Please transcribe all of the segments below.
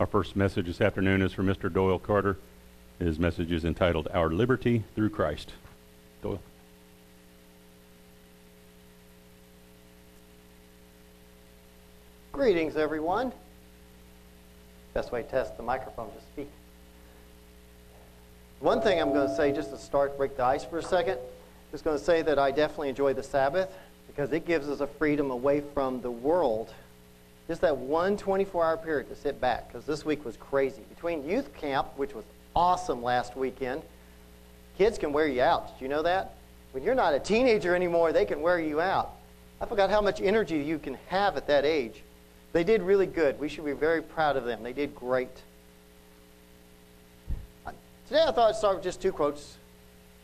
Our first message this afternoon is from Mr. Doyle Carter. His message is entitled Our Liberty Through Christ. Doyle. Greetings, everyone. Best way to test the microphone to speak. One thing I'm going to say, just to start, break the ice for a second, is going to say that I definitely enjoy the Sabbath because it gives us a freedom away from the world. Just that one 24 hour period to sit back because this week was crazy. Between youth camp, which was awesome last weekend, kids can wear you out. Did you know that? When you're not a teenager anymore, they can wear you out. I forgot how much energy you can have at that age. They did really good. We should be very proud of them. They did great. Today I thought I'd start with just two quotes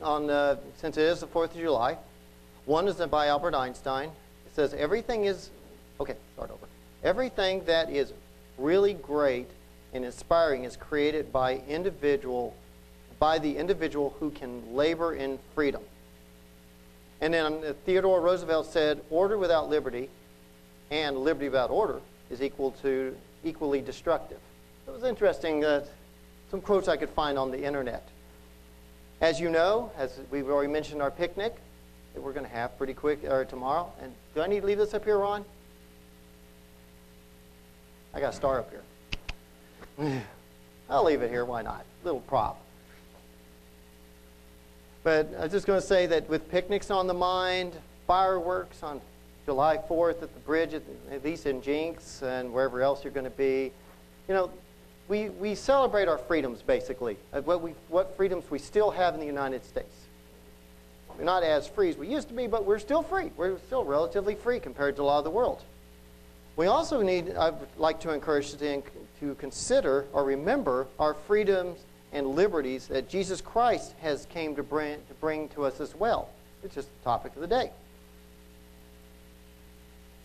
on, uh, since it is the 4th of July. One is by Albert Einstein. It says, Everything is, okay, start over. Everything that is really great and inspiring is created by individual by the individual who can labor in freedom. And then uh, Theodore Roosevelt said, order without liberty and liberty without order is equal to equally destructive. It was interesting that uh, some quotes I could find on the internet. As you know, as we've already mentioned our picnic that we're going to have pretty quick or tomorrow. And do I need to leave this up here, Ron? I got a star up here. I'll leave it here. Why not? Little prop. But I was just going to say that with picnics on the mind, fireworks on July 4th at the bridge, at, at least in Jenks and wherever else you're going to be. You know, we, we celebrate our freedoms, basically, what, we, what freedoms we still have in the United States. We're not as free as we used to be, but we're still free. We're still relatively free compared to a lot of the world. We also need, I'd like to encourage you to consider or remember our freedoms and liberties that Jesus Christ has came to bring, to bring to us as well. It's just the topic of the day.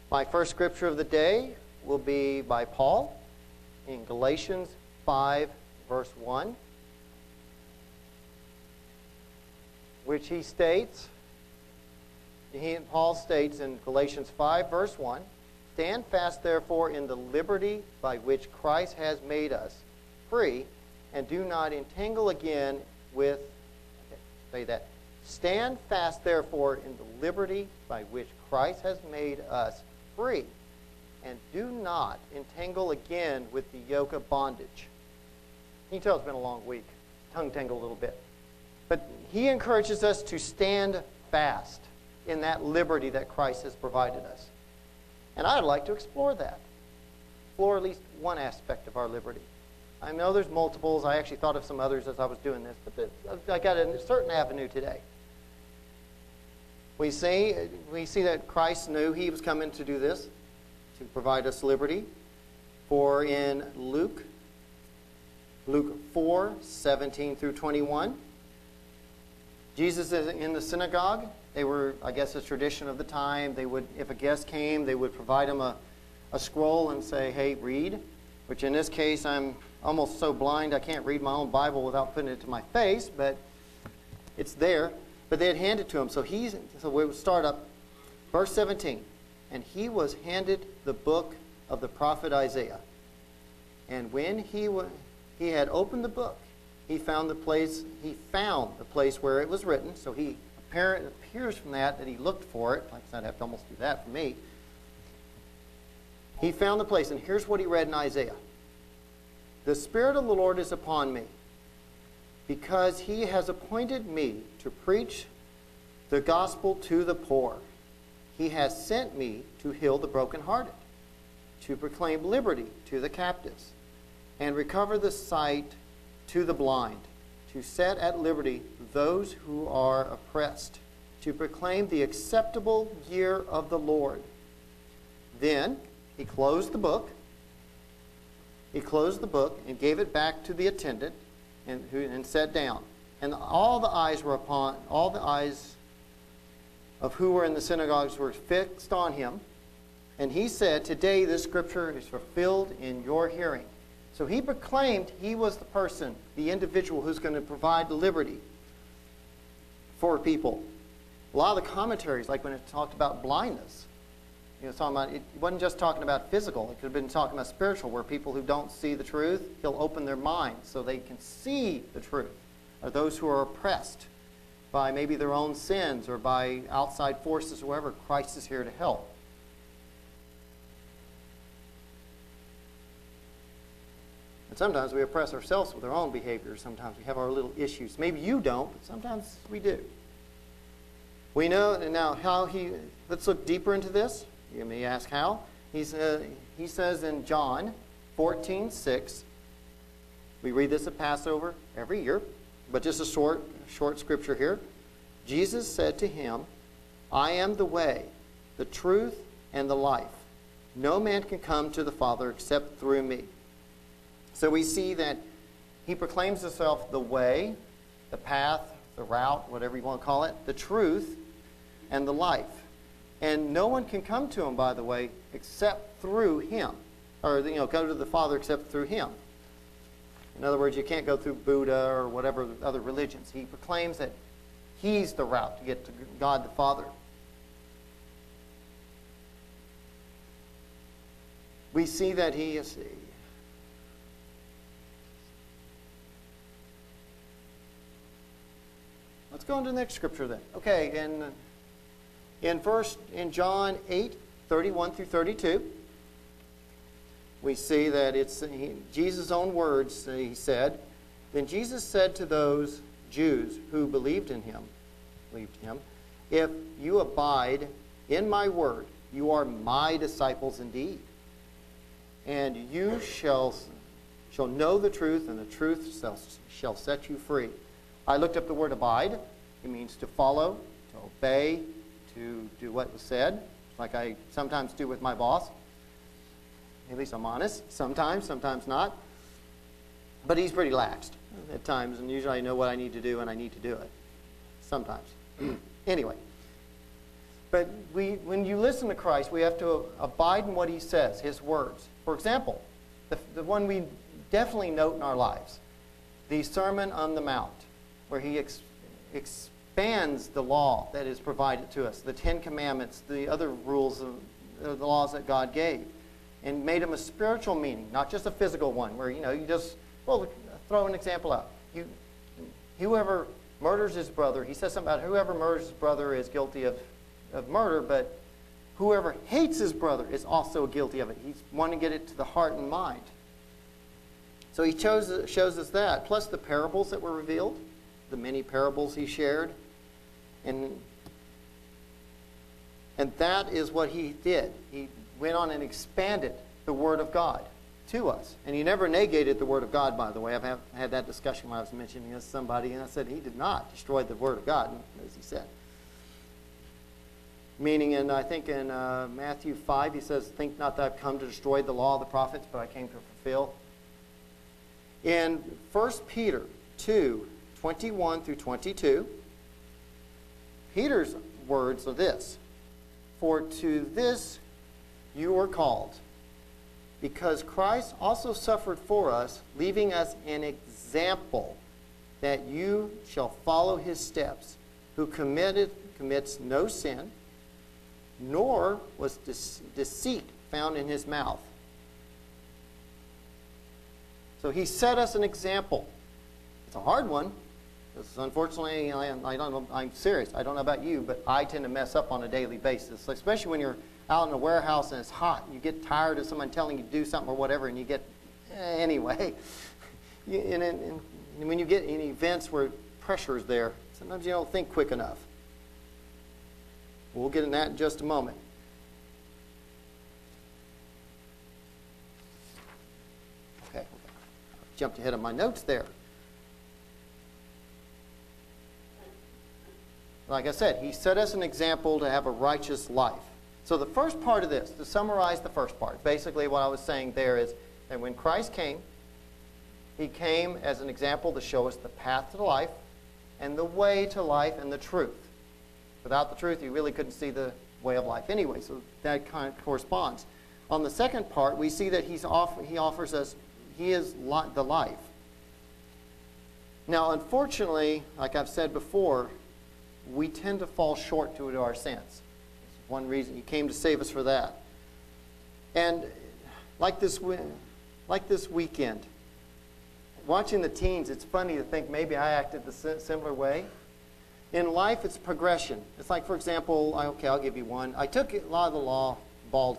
My first scripture of the day will be by Paul in Galatians 5, verse 1, which he states, he, Paul states in Galatians 5, verse 1, Stand fast, therefore, in the liberty by which Christ has made us free, and do not entangle again with, say that. Stand fast, therefore, in the liberty by which Christ has made us free. And do not entangle again with the yoke of bondage. You tell it's been a long week. Tongue tangled a little bit. But he encourages us to stand fast in that liberty that Christ has provided us. And I'd like to explore that. Explore at least one aspect of our liberty. I know there's multiples. I actually thought of some others as I was doing this, but I got a certain avenue today. We see, we see that Christ knew he was coming to do this, to provide us liberty. For in Luke, Luke 4, 17 through 21, Jesus is in the synagogue. They were, I guess, a tradition of the time. They would, if a guest came, they would provide him a, a scroll and say, hey, read. Which in this case, I'm almost so blind I can't read my own Bible without putting it to my face, but it's there. But they had handed to him. So he's so we would start up verse 17. And he was handed the book of the prophet Isaiah. And when he wa- he had opened the book, he found the place he found the place where it was written. So he apparent it appears from that that he looked for it. Like I said, I have to almost do that for me. He found the place, and here's what he read in Isaiah. The Spirit of the Lord is upon me because he has appointed me to preach the gospel to the poor. He has sent me to heal the brokenhearted, to proclaim liberty to the captives, and recover the sight to the blind, to set at liberty those who are oppressed, to proclaim the acceptable year of the Lord. Then he closed the book. He closed the book and gave it back to the attendant and, who, and sat down. And all the eyes were upon, all the eyes of who were in the synagogues were fixed on him. And he said, Today this scripture is fulfilled in your hearing. So he proclaimed he was the person, the individual who's going to provide liberty for people. A lot of the commentaries, like when it talked about blindness, You know, talking about, it wasn't just talking about physical. It could have been talking about spiritual, where people who don't see the truth, he'll open their minds so they can see the truth. Or those who are oppressed by maybe their own sins or by outside forces or whatever, Christ is here to help. Sometimes we oppress ourselves with our own behavior. Sometimes we have our little issues. Maybe you don't, but sometimes we do. We know now how he, let's look deeper into this. You may ask how. He's, uh, he says in John 14, 6, we read this at Passover every year, but just a short, short scripture here. Jesus said to him, I am the way, the truth, and the life. No man can come to the Father except through me. So we see that he proclaims himself the way, the path, the route, whatever you want to call it, the truth, and the life. And no one can come to him, by the way, except through him. Or, you know, go to the Father except through him. In other words, you can't go through Buddha or whatever other religions. He proclaims that he's the route to get to God the Father. We see that he is. Let's go into the next scripture then. Okay, in in first in John 8, 31 through 32, we see that it's Jesus' own words. Uh, he said, "Then Jesus said to those Jews who believed in him, believed him, if you abide in my word, you are my disciples indeed, and you shall shall know the truth, and the truth shall, shall set you free." I looked up the word abide. It means to follow, to obey, to do what was said, like I sometimes do with my boss. At least I'm honest. Sometimes, sometimes not. But he's pretty laxed at times, and usually I know what I need to do and I need to do it. Sometimes. anyway. But we, when you listen to Christ, we have to abide in what he says, his words. For example, the, the one we definitely note in our lives, the Sermon on the Mount, where he ex, ex, expands the law that is provided to us, the Ten Commandments, the other rules of the laws that God gave, and made them a spiritual meaning, not just a physical one, where you know you just well throw an example out. You, whoever murders his brother, he says something about whoever murders his brother is guilty of, of murder, but whoever hates his brother is also guilty of it. He's wanting to get it to the heart and mind. So he chose, shows us that, plus the parables that were revealed, the many parables he shared. And, and that is what he did. He went on and expanded the Word of God to us. And he never negated the Word of God, by the way. I've had that discussion when I was mentioning this to somebody, and I said he did not destroy the Word of God, as he said. Meaning, in I think in uh, Matthew 5, he says, Think not that I've come to destroy the law of the prophets, but I came to fulfill. In 1 Peter 2, 21 through 22, Peter's words are this For to this you were called, because Christ also suffered for us, leaving us an example that you shall follow his steps, who committed commits no sin, nor was deceit found in his mouth. So he set us an example. It's a hard one, because unfortunately, I, I don't know, I'm serious. I don't know about you, but I tend to mess up on a daily basis, especially when you're out in a warehouse and it's hot. You get tired of someone telling you to do something or whatever, and you get, eh, anyway. you, and, and, and when you get in events where pressure is there, sometimes you don't think quick enough. We'll get in that in just a moment. Okay, jumped ahead of my notes there. Like I said, he set us an example to have a righteous life. So the first part of this, to summarize the first part, basically what I was saying there is that when Christ came, he came as an example to show us the path to life and the way to life and the truth. Without the truth, you really couldn't see the way of life anyway, so that kind of corresponds. On the second part, we see that he's off, he offers us, he is li- the life. Now, unfortunately, like I've said before, we tend to fall short to our sins. one reason. He came to save us for that. And like this, like this weekend, watching the teens, it's funny to think maybe I acted the similar way. In life, it's progression. It's like, for example, okay, I'll give you one. I took a lot of the law bald,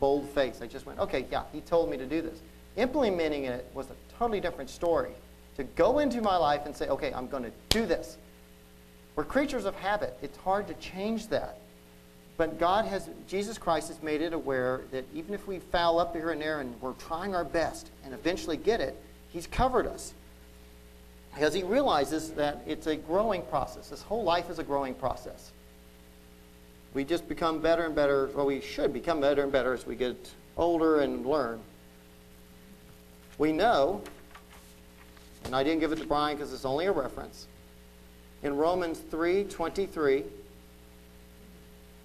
bold face. I just went, okay, yeah, he told me to do this. Implementing it was a totally different story. To go into my life and say, okay, I'm going to do this. We're creatures of habit. It's hard to change that. But God has, Jesus Christ has made it aware that even if we foul up here and there and we're trying our best and eventually get it, He's covered us. Because He realizes that it's a growing process. This whole life is a growing process. We just become better and better, well, we should become better and better as we get older and learn. We know, and I didn't give it to Brian because it's only a reference, in Romans 3 23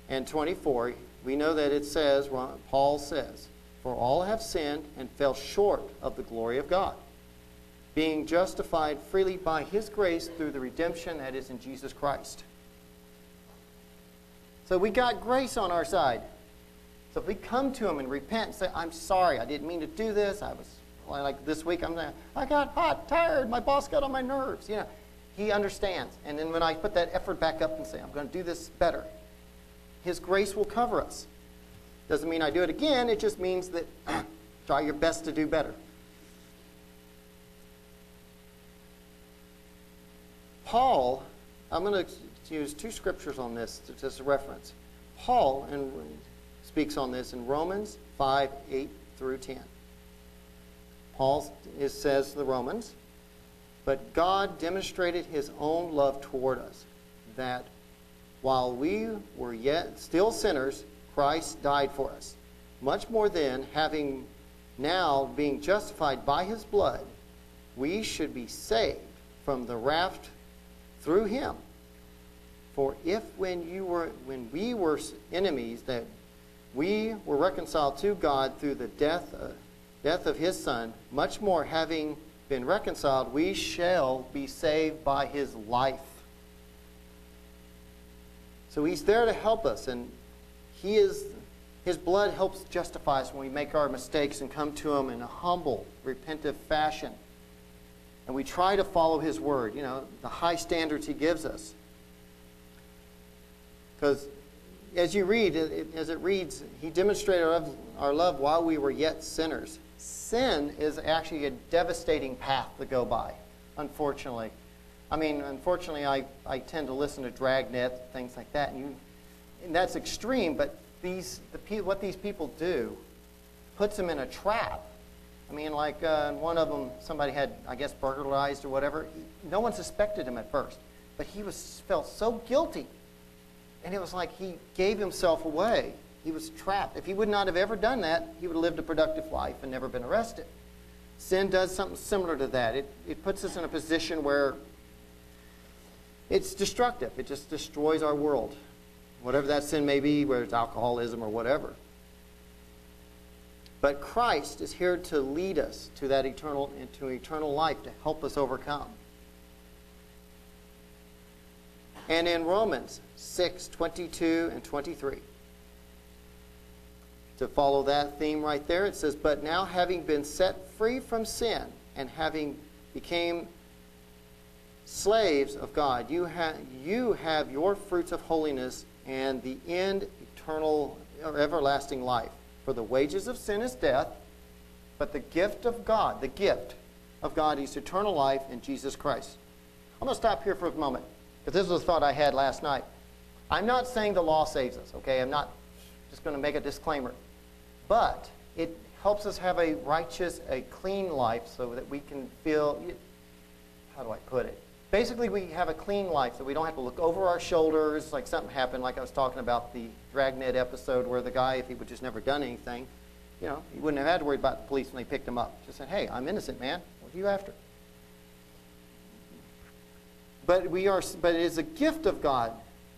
and 24, we know that it says, Paul says, For all have sinned and fell short of the glory of God, being justified freely by his grace through the redemption that is in Jesus Christ. So we got grace on our side. So if we come to him and repent and say, I'm sorry, I didn't mean to do this, I was like this week, I'm saying, I got hot, tired, my boss got on my nerves. You know, he understands. And then when I put that effort back up and say, I'm going to do this better, his grace will cover us. Doesn't mean I do it again, it just means that try your best to do better. Paul, I'm going to use two scriptures on this as a reference. Paul and speaks on this in Romans 5 8 through 10. Paul is, says to the Romans, But God demonstrated his own love toward us, that while we were yet still sinners, Christ died for us. Much more then, having now being justified by his blood, we should be saved from the wrath through him. For if when you were when we were enemies that we were reconciled to God through the death uh, death of his son, much more having been reconciled, we shall be saved by his life. So he's there to help us, and he is, his blood helps justify us when we make our mistakes and come to him in a humble, repentive fashion. And we try to follow his word, you know, the high standards he gives us. Because as you read, as it reads, he demonstrated our love while we were yet sinners. Sin is actually a devastating path to go by, unfortunately. I mean, unfortunately, I, I tend to listen to Dragnet, things like that, and, you, and that's extreme, but these, the, what these people do puts them in a trap. I mean, like uh, one of them, somebody had, I guess, burglarized or whatever. No one suspected him at first, but he was felt so guilty, and it was like he gave himself away. He was trapped. If he would not have ever done that, he would have lived a productive life and never been arrested. Sin does something similar to that. It, it puts us in a position where it's destructive. It just destroys our world. Whatever that sin may be, whether it's alcoholism or whatever. But Christ is here to lead us to that eternal into eternal life to help us overcome. And in Romans 6, 22 and 23. To follow that theme right there, it says, But now having been set free from sin and having became slaves of God, you, ha- you have your fruits of holiness and the end eternal or everlasting life. For the wages of sin is death, but the gift of God, the gift of God is eternal life in Jesus Christ. I'm going to stop here for a moment because this was a thought I had last night. I'm not saying the law saves us, okay? I'm not just going to make a disclaimer. But it helps us have a righteous, a clean life so that we can feel, how do I put it? basically we have a clean life so we don't have to look over our shoulders like something happened like i was talking about the dragnet episode where the guy if he would just never done anything you know he wouldn't have had to worry about the police when they picked him up just said hey i'm innocent man what are you after but we are but it is a gift of god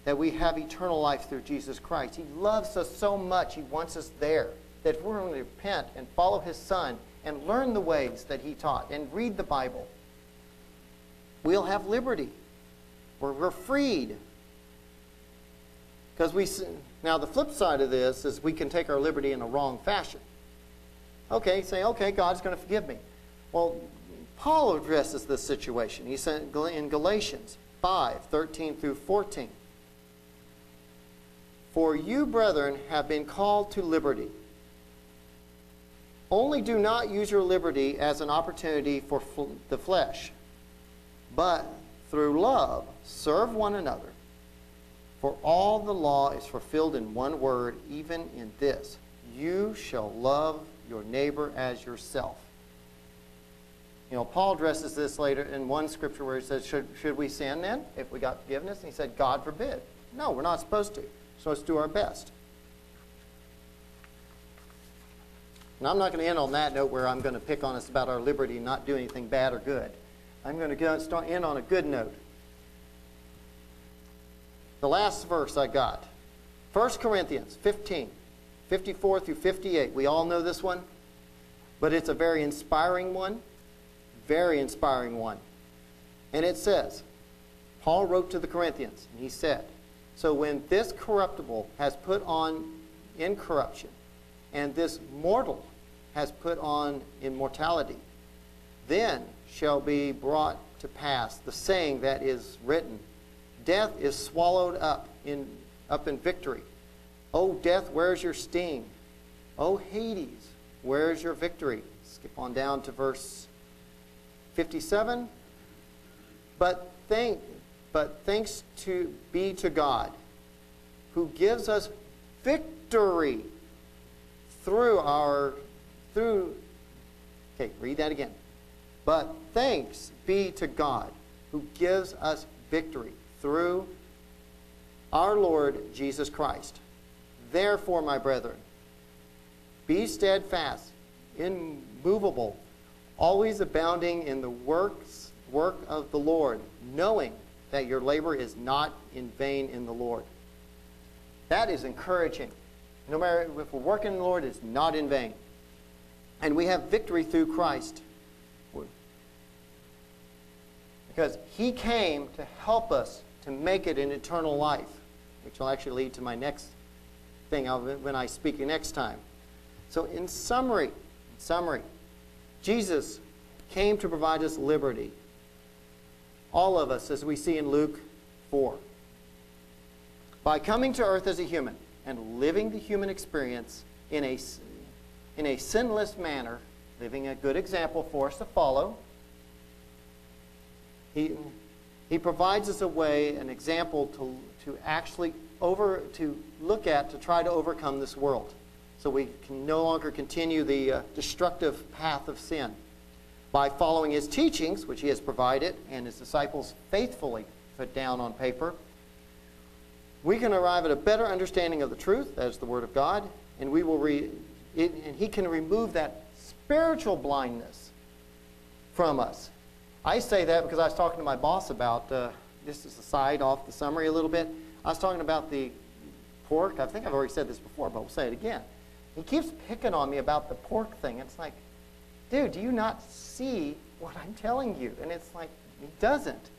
that we have eternal life through jesus christ he loves us so much he wants us there that if we're going to repent and follow his son and learn the ways that he taught and read the bible we'll have liberty. Where we're freed. Because we now the flip side of this is we can take our liberty in a wrong fashion. Okay, say, okay, God's going to forgive me. Well, Paul addresses this situation. He said in Galatians 5, 13 through 14. For you, brethren, have been called to liberty. Only do not use your liberty as an opportunity for the flesh, but through love serve one another. For all the law is fulfilled in one word, even in this you shall love your neighbor as yourself. You know, Paul addresses this later in one scripture where he says, Should, should we sin then if we got forgiveness? And he said, God forbid. No, we're not supposed to. So let's do our best. And I'm not going to end on that note where I'm going to pick on us about our liberty and not do anything bad or good. I'm going to start end on a good note. The last verse I got 1 Corinthians 15, 54 through 58. We all know this one, but it's a very inspiring one. Very inspiring one. And it says, Paul wrote to the Corinthians, and he said, So when this corruptible has put on incorruption, and this mortal has put on immortality, then shall be brought to pass the saying that is written Death is swallowed up in, up in victory. Oh, death, where's your sting? Oh, Hades, where's your victory? Skip on down to verse 57. But, thank, but thanks to be to God, who gives us victory through our through okay read that again but thanks be to god who gives us victory through our Lord Jesus Christ. Therefore, my brethren, be steadfast, immovable, always abounding in the works work of the Lord, knowing that your labor is not in vain in the Lord. That is encouraging. No matter if we're working in the Lord, it's not in vain. And we have victory through Christ. Because he came to help us to make it an eternal life, which will actually lead to my next thing when I speak next time. So, in summary, in summary, Jesus came to provide us liberty. All of us, as we see in Luke 4. By coming to earth as a human and living the human experience in a, in a sinless manner, living a good example for us to follow, he, he provides us a way, an example to, to actually over, to look at to try to overcome this world. So we can no longer continue the uh, destructive path of sin. By following his teachings, which he has provided, and his disciples faithfully put down on paper, we can arrive at a better understanding of the truth, that is the Word of God, and we will re- it, and he can remove that spiritual blindness from us I say that because I was talking to my boss about, uh, just as a side off the summary a little bit, I was talking about the pork. I think I've already said this before, but we'll say it again. He keeps picking on me about the pork thing. It's like, dude, do you not see what I'm telling you? And it's like, he doesn't.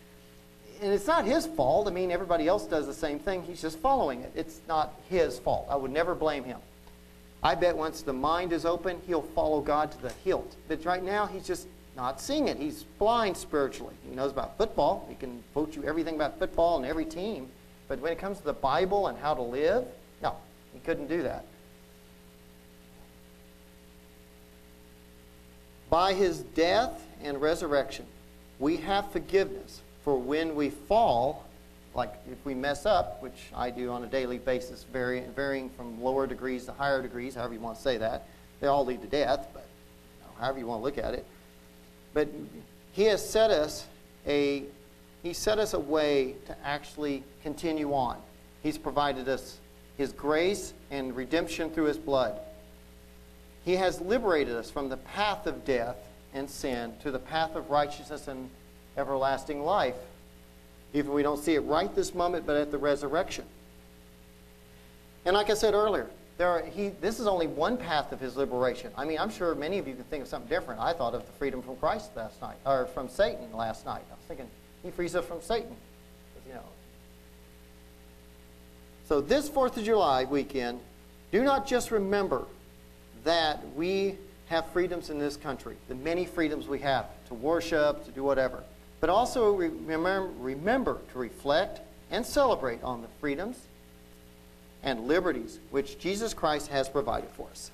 And it's not his fault. I mean, everybody else does the same thing. He's just following it. It's not his fault. I would never blame him. I bet once the mind is open, he'll follow God to the hilt. But right now, he's just not seeing it. He's blind spiritually. He knows about football. He can quote you everything about football and every team. But when it comes to the Bible and how to live, no, he couldn't do that. By his death and resurrection, we have forgiveness for when we fall, like if we mess up, which I do on a daily basis, varying, from lower degrees to higher degrees, however you want to say that. They all lead to death, but you know, however you want to look at it. But he has set us a he set us a way to actually continue on. He's provided us his grace and redemption through his blood. He has liberated us from the path of death and sin to the path of righteousness and everlasting life. Even we don't see it right this moment, but at the resurrection. And like I said earlier, there are, he, this is only one path of his liberation. I mean, I'm sure many of you can think of something different. I thought of the freedom from Christ last night, or from Satan last night. I was thinking, he frees us from Satan. You know. So, this 4th of July weekend, do not just remember that we have freedoms in this country, the many freedoms we have to worship, to do whatever, but also remember, remember to reflect and celebrate on the freedoms and liberties which Jesus Christ has provided for us.